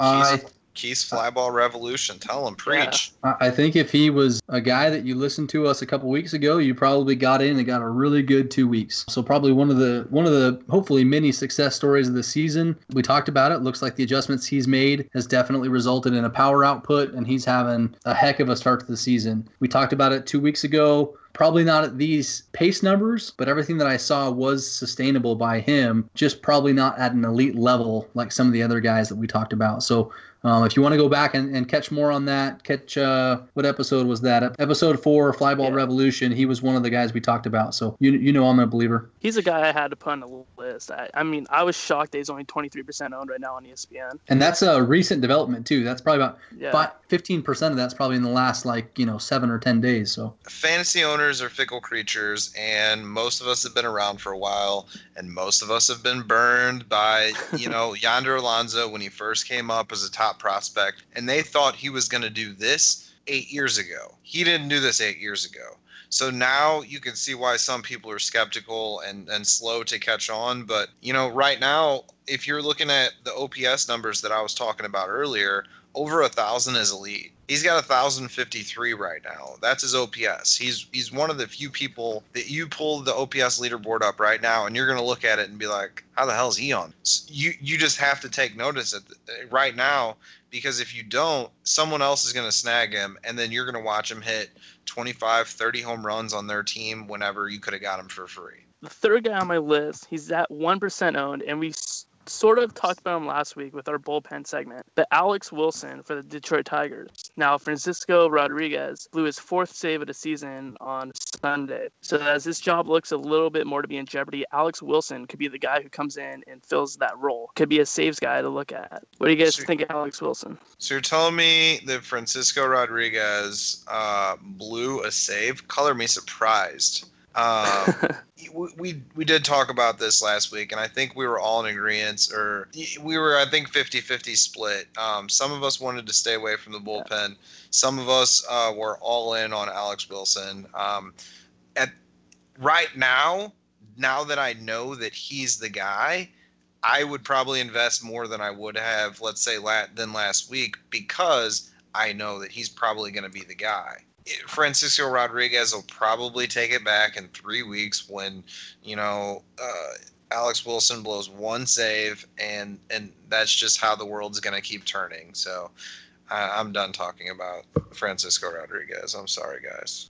I Keith's uh, flyball revolution. Tell him, preach. I think if he was a guy that you listened to us a couple weeks ago, you probably got in and got a really good two weeks. So probably one of the one of the hopefully many success stories of the season. We talked about it. Looks like the adjustments he's made has definitely resulted in a power output, and he's having a heck of a start to the season. We talked about it two weeks ago. Probably not at these pace numbers, but everything that I saw was sustainable by him, just probably not at an elite level like some of the other guys that we talked about. So um, if you want to go back and, and catch more on that, catch uh, what episode was that? Episode four, Flyball yeah. Revolution. He was one of the guys we talked about. So you you know I'm a believer. He's a guy I had to put on the list. I, I mean, I was shocked that he's only 23% owned right now on ESPN. And that's a recent development too. That's probably about yeah. 15% of that's probably in the last like you know seven or 10 days. So fantasy owners are fickle creatures, and most of us have been around for a while, and most of us have been burned by you know Yonder Alonso when he first came up as a top top prospect, and they thought he was going to do this eight years ago. He didn't do this eight years ago. So now you can see why some people are skeptical and, and slow to catch on. But, you know, right now, if you're looking at the OPS numbers that I was talking about earlier, over a thousand is elite. He's got a thousand fifty three right now. That's his OPS. He's he's one of the few people that you pull the OPS leaderboard up right now, and you're gonna look at it and be like, "How the hell is he on?" You you just have to take notice at right now because if you don't, someone else is gonna snag him, and then you're gonna watch him hit 25, 30 home runs on their team whenever you could have got him for free. The third guy on my list, he's at one percent owned, and we sort of talked about him last week with our bullpen segment, but Alex Wilson for the Detroit Tigers. Now, Francisco Rodriguez blew his fourth save of the season on Sunday. So, as this job looks a little bit more to be in jeopardy, Alex Wilson could be the guy who comes in and fills that role. Could be a saves guy to look at. What do you guys so, think of Alex Wilson? So, you're telling me that Francisco Rodriguez uh, blew a save? Color me surprised. Um, we, we did talk about this last week, and I think we were all in agreement, or we were, I think, 50 50 split. Um, some of us wanted to stay away from the bullpen, some of us uh, were all in on Alex Wilson. Um, at right now, now that I know that he's the guy, I would probably invest more than I would have, let's say, than last week because I know that he's probably going to be the guy. Francisco Rodriguez will probably take it back in three weeks when, you know, uh, Alex Wilson blows one save, and and that's just how the world's going to keep turning. So I, am done talking about Francisco Rodriguez. I'm sorry, guys.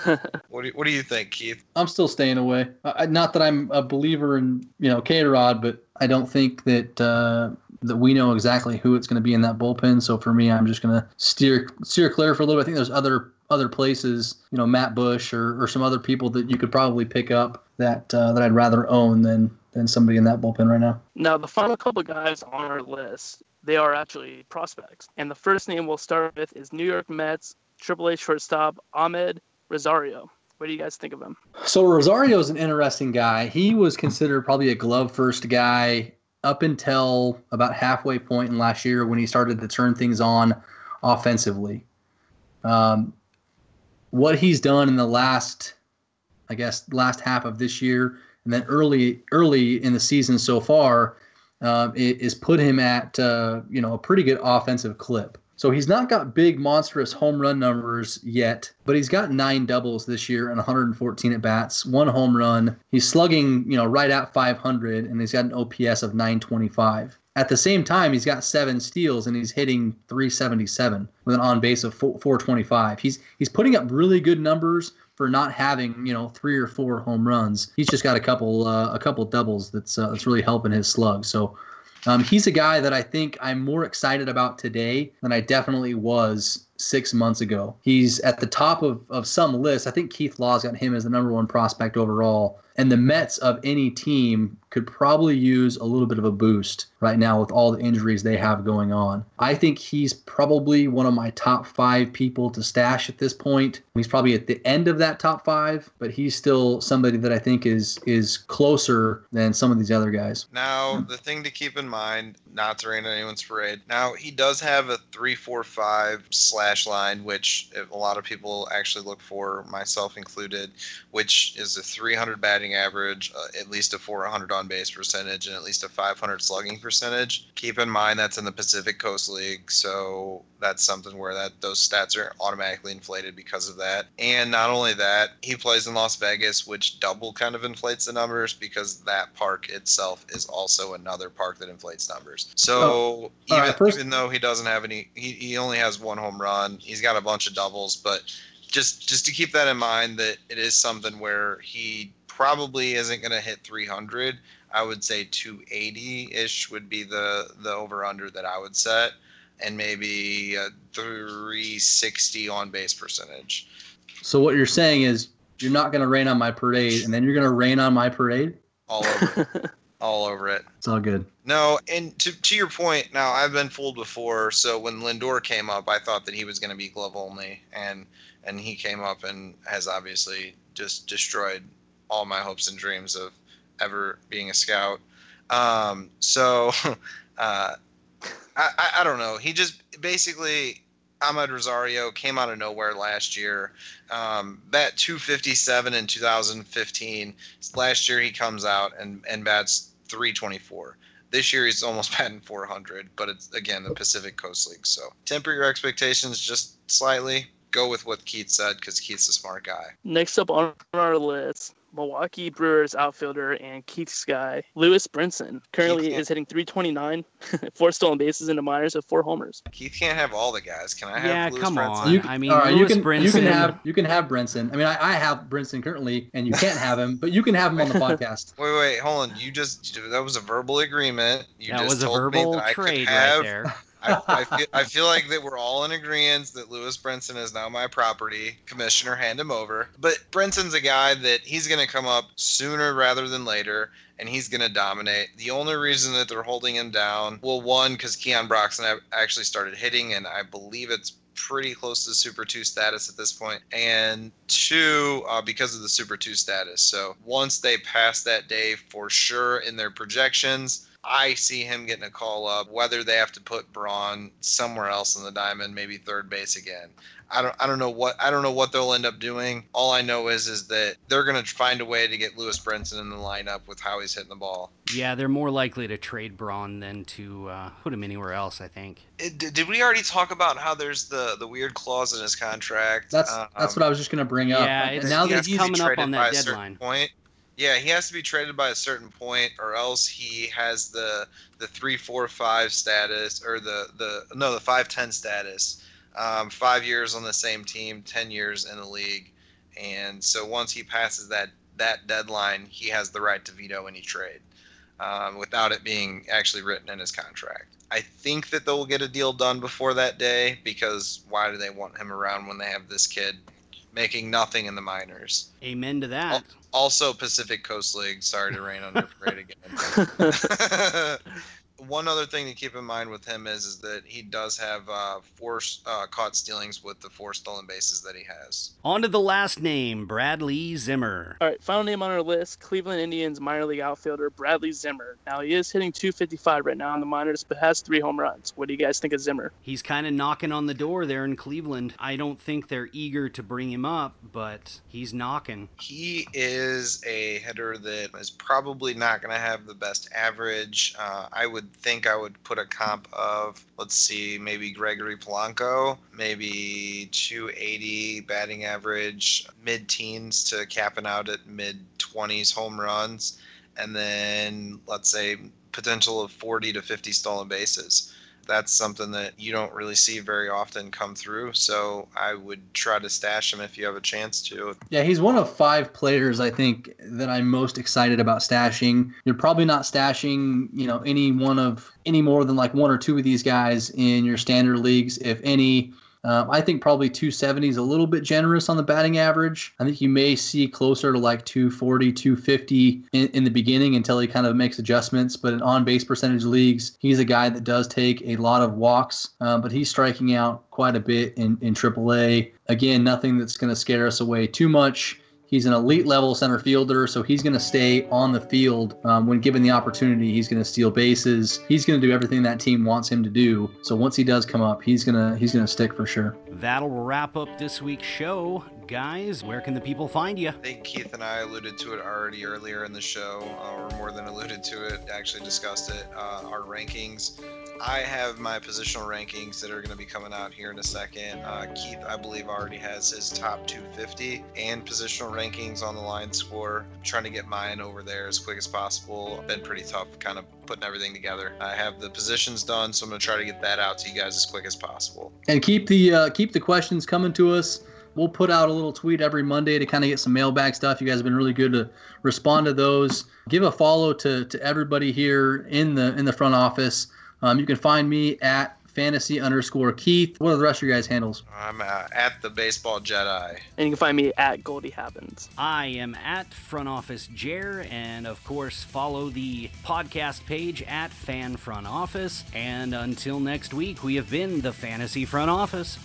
what do you, what do you think, Keith? I'm still staying away. Uh, not that I'm a believer in you know K Rod, but I don't think that uh, that we know exactly who it's going to be in that bullpen. So for me, I'm just going to steer steer clear for a little bit. I think there's other other places, you know, Matt Bush or, or some other people that you could probably pick up that uh, that I'd rather own than than somebody in that bullpen right now. Now, the final couple guys on our list, they are actually prospects, and the first name we'll start with is New York Mets AAA shortstop Amed Rosario. What do you guys think of him? So Rosario is an interesting guy. He was considered probably a glove first guy up until about halfway point in last year when he started to turn things on offensively. Um, what he's done in the last, I guess, last half of this year and then early early in the season so far uh, is put him at uh, you know a pretty good offensive clip. So he's not got big, monstrous home run numbers yet, but he's got nine doubles this year and 114 at bats, one home run. He's slugging, you know, right at 500, and he's got an OPS of 925. At the same time, he's got seven steals and he's hitting 377 with an on base of 425. He's he's putting up really good numbers for not having you know three or four home runs. He's just got a couple uh, a couple doubles that's uh, that's really helping his slug. So um, he's a guy that I think I'm more excited about today than I definitely was six months ago. He's at the top of, of some list. I think Keith Law's got him as the number one prospect overall. And the Mets of any team could probably use a little bit of a boost right now with all the injuries they have going on. I think he's probably one of my top five people to stash at this point. He's probably at the end of that top five, but he's still somebody that I think is is closer than some of these other guys. Now, the thing to keep in mind, not to rain on anyone's parade. Now he does have a three, four, five slash line, which a lot of people actually look for, myself included, which is a 300 batting average, uh, at least a 400 on base percentage, and at least a 500 slugging percentage. Keep in mind that's in the Pacific Coast League, so that's something where that those stats are automatically inflated because of that. And not only that, he plays in Las Vegas, which double kind of inflates the numbers because that park itself is also another park that inflates numbers. So oh, even, right, first- even though he doesn't have any, he, he only has one home run. He's got a bunch of doubles, but just just to keep that in mind that it is something where he probably isn't going to hit 300. I would say 280 ish would be the the over under that I would set, and maybe 360 on base percentage. So what you're saying is you're not going to rain on my parade, and then you're going to rain on my parade. All over, it. all over it. It's all good. No, and to to your point, now I've been fooled before. So when Lindor came up, I thought that he was going to be glove only, and and he came up and has obviously just destroyed all my hopes and dreams of ever being a scout. Um, so uh, I, I don't know. He just basically Amed Rosario came out of nowhere last year. Um, bat 257 in 2015. Last year he comes out and, and bats 324. This year he's almost batting 400, but it's again the Pacific Coast League. So temper your expectations just slightly. Go with what Keith said because Keith's a smart guy. Next up on our list, Milwaukee Brewers outfielder and Keith's guy, Lewis Brinson. Currently is hitting 329, four stolen bases in the minors with four homers. Keith can't have all the guys. Can I have yeah, Lewis come Brinson? on. You, I mean, all right, Lewis you can Brinson. you can have you can have Brinson. I mean, I, I have Brinson currently, and you can't have him, but you can have him on the podcast. Wait, wait, hold on. You just that was a verbal agreement. You that just was a told verbal me that I could trade have right there. I, I, feel, I feel like that we're all in agreement that Lewis Brinson is now my property. Commissioner, hand him over. But Brinson's a guy that he's going to come up sooner rather than later, and he's going to dominate. The only reason that they're holding him down, well, one, because Keon Broxton actually started hitting, and I believe it's pretty close to Super 2 status at this point, and two, uh, because of the Super 2 status. So once they pass that day for sure in their projections, I see him getting a call up, whether they have to put Braun somewhere else in the diamond, maybe third base again. I don't I don't know what I don't know what they'll end up doing. All I know is is that they're gonna find a way to get Lewis Brinson in the lineup with how he's hitting the ball. Yeah, they're more likely to trade Braun than to uh, put him anywhere else. I think. It, did, did we already talk about how there's the the weird clause in his contract? That's that's what I was just gonna bring up. Yeah, And it's- now he that has to be coming up on that deadline. Point. Yeah, he has to be traded by a certain point, or else he has the the three four five status, or the the no the five ten status. Um, five years on the same team, ten years in the league, and so once he passes that that deadline, he has the right to veto any trade, um, without it being actually written in his contract. I think that they'll get a deal done before that day because why do they want him around when they have this kid making nothing in the minors? Amen to that. Also, Pacific Coast League. Sorry to rain on your parade again. One other thing to keep in mind with him is, is that he does have uh, four uh, caught stealings with the four stolen bases that he has. On to the last name, Bradley Zimmer. All right, final name on our list Cleveland Indians minor league outfielder Bradley Zimmer. Now, he is hitting 255 right now in the minors, but has three home runs. What do you guys think of Zimmer? He's kind of knocking on the door there in Cleveland. I don't think they're eager to bring him up, but he's knocking. He is a hitter that is probably not going to have the best average. Uh, I would think I would put a comp of, let's see, maybe Gregory Polanco, maybe 280 batting average, mid teens to capping out at mid 20s home runs, and then let's say potential of 40 to 50 stolen bases that's something that you don't really see very often come through. So I would try to stash him if you have a chance to. Yeah, he's one of five players I think that I'm most excited about stashing. You're probably not stashing, you know, any one of any more than like one or two of these guys in your standard leagues, if any. Um, I think probably 270 is a little bit generous on the batting average. I think you may see closer to like 240, 250 in, in the beginning until he kind of makes adjustments. But in on base percentage leagues, he's a guy that does take a lot of walks, um, but he's striking out quite a bit in, in AAA. Again, nothing that's going to scare us away too much. He's an elite level center fielder, so he's going to stay on the field um, when given the opportunity. He's going to steal bases. He's going to do everything that team wants him to do. So once he does come up, he's gonna he's gonna stick for sure. That'll wrap up this week's show. Guys, where can the people find you? I think Keith and I alluded to it already earlier in the show, uh, or more than alluded to it, actually discussed it. Uh, our rankings. I have my positional rankings that are going to be coming out here in a second. Uh, Keith, I believe, already has his top 250 and positional rankings on the line score. I'm trying to get mine over there as quick as possible. Been pretty tough, kind of putting everything together. I have the positions done, so I'm going to try to get that out to you guys as quick as possible. And keep the uh, keep the questions coming to us. We'll put out a little tweet every Monday to kind of get some mailbag stuff. You guys have been really good to respond to those. Give a follow to to everybody here in the in the front office. Um, you can find me at fantasy underscore Keith. What are the rest of your guys' handles? I'm uh, at the baseball Jedi. And you can find me at Goldie Happens. I am at Front Office Jer, and of course, follow the podcast page at Fan Front Office. And until next week, we have been the Fantasy Front Office.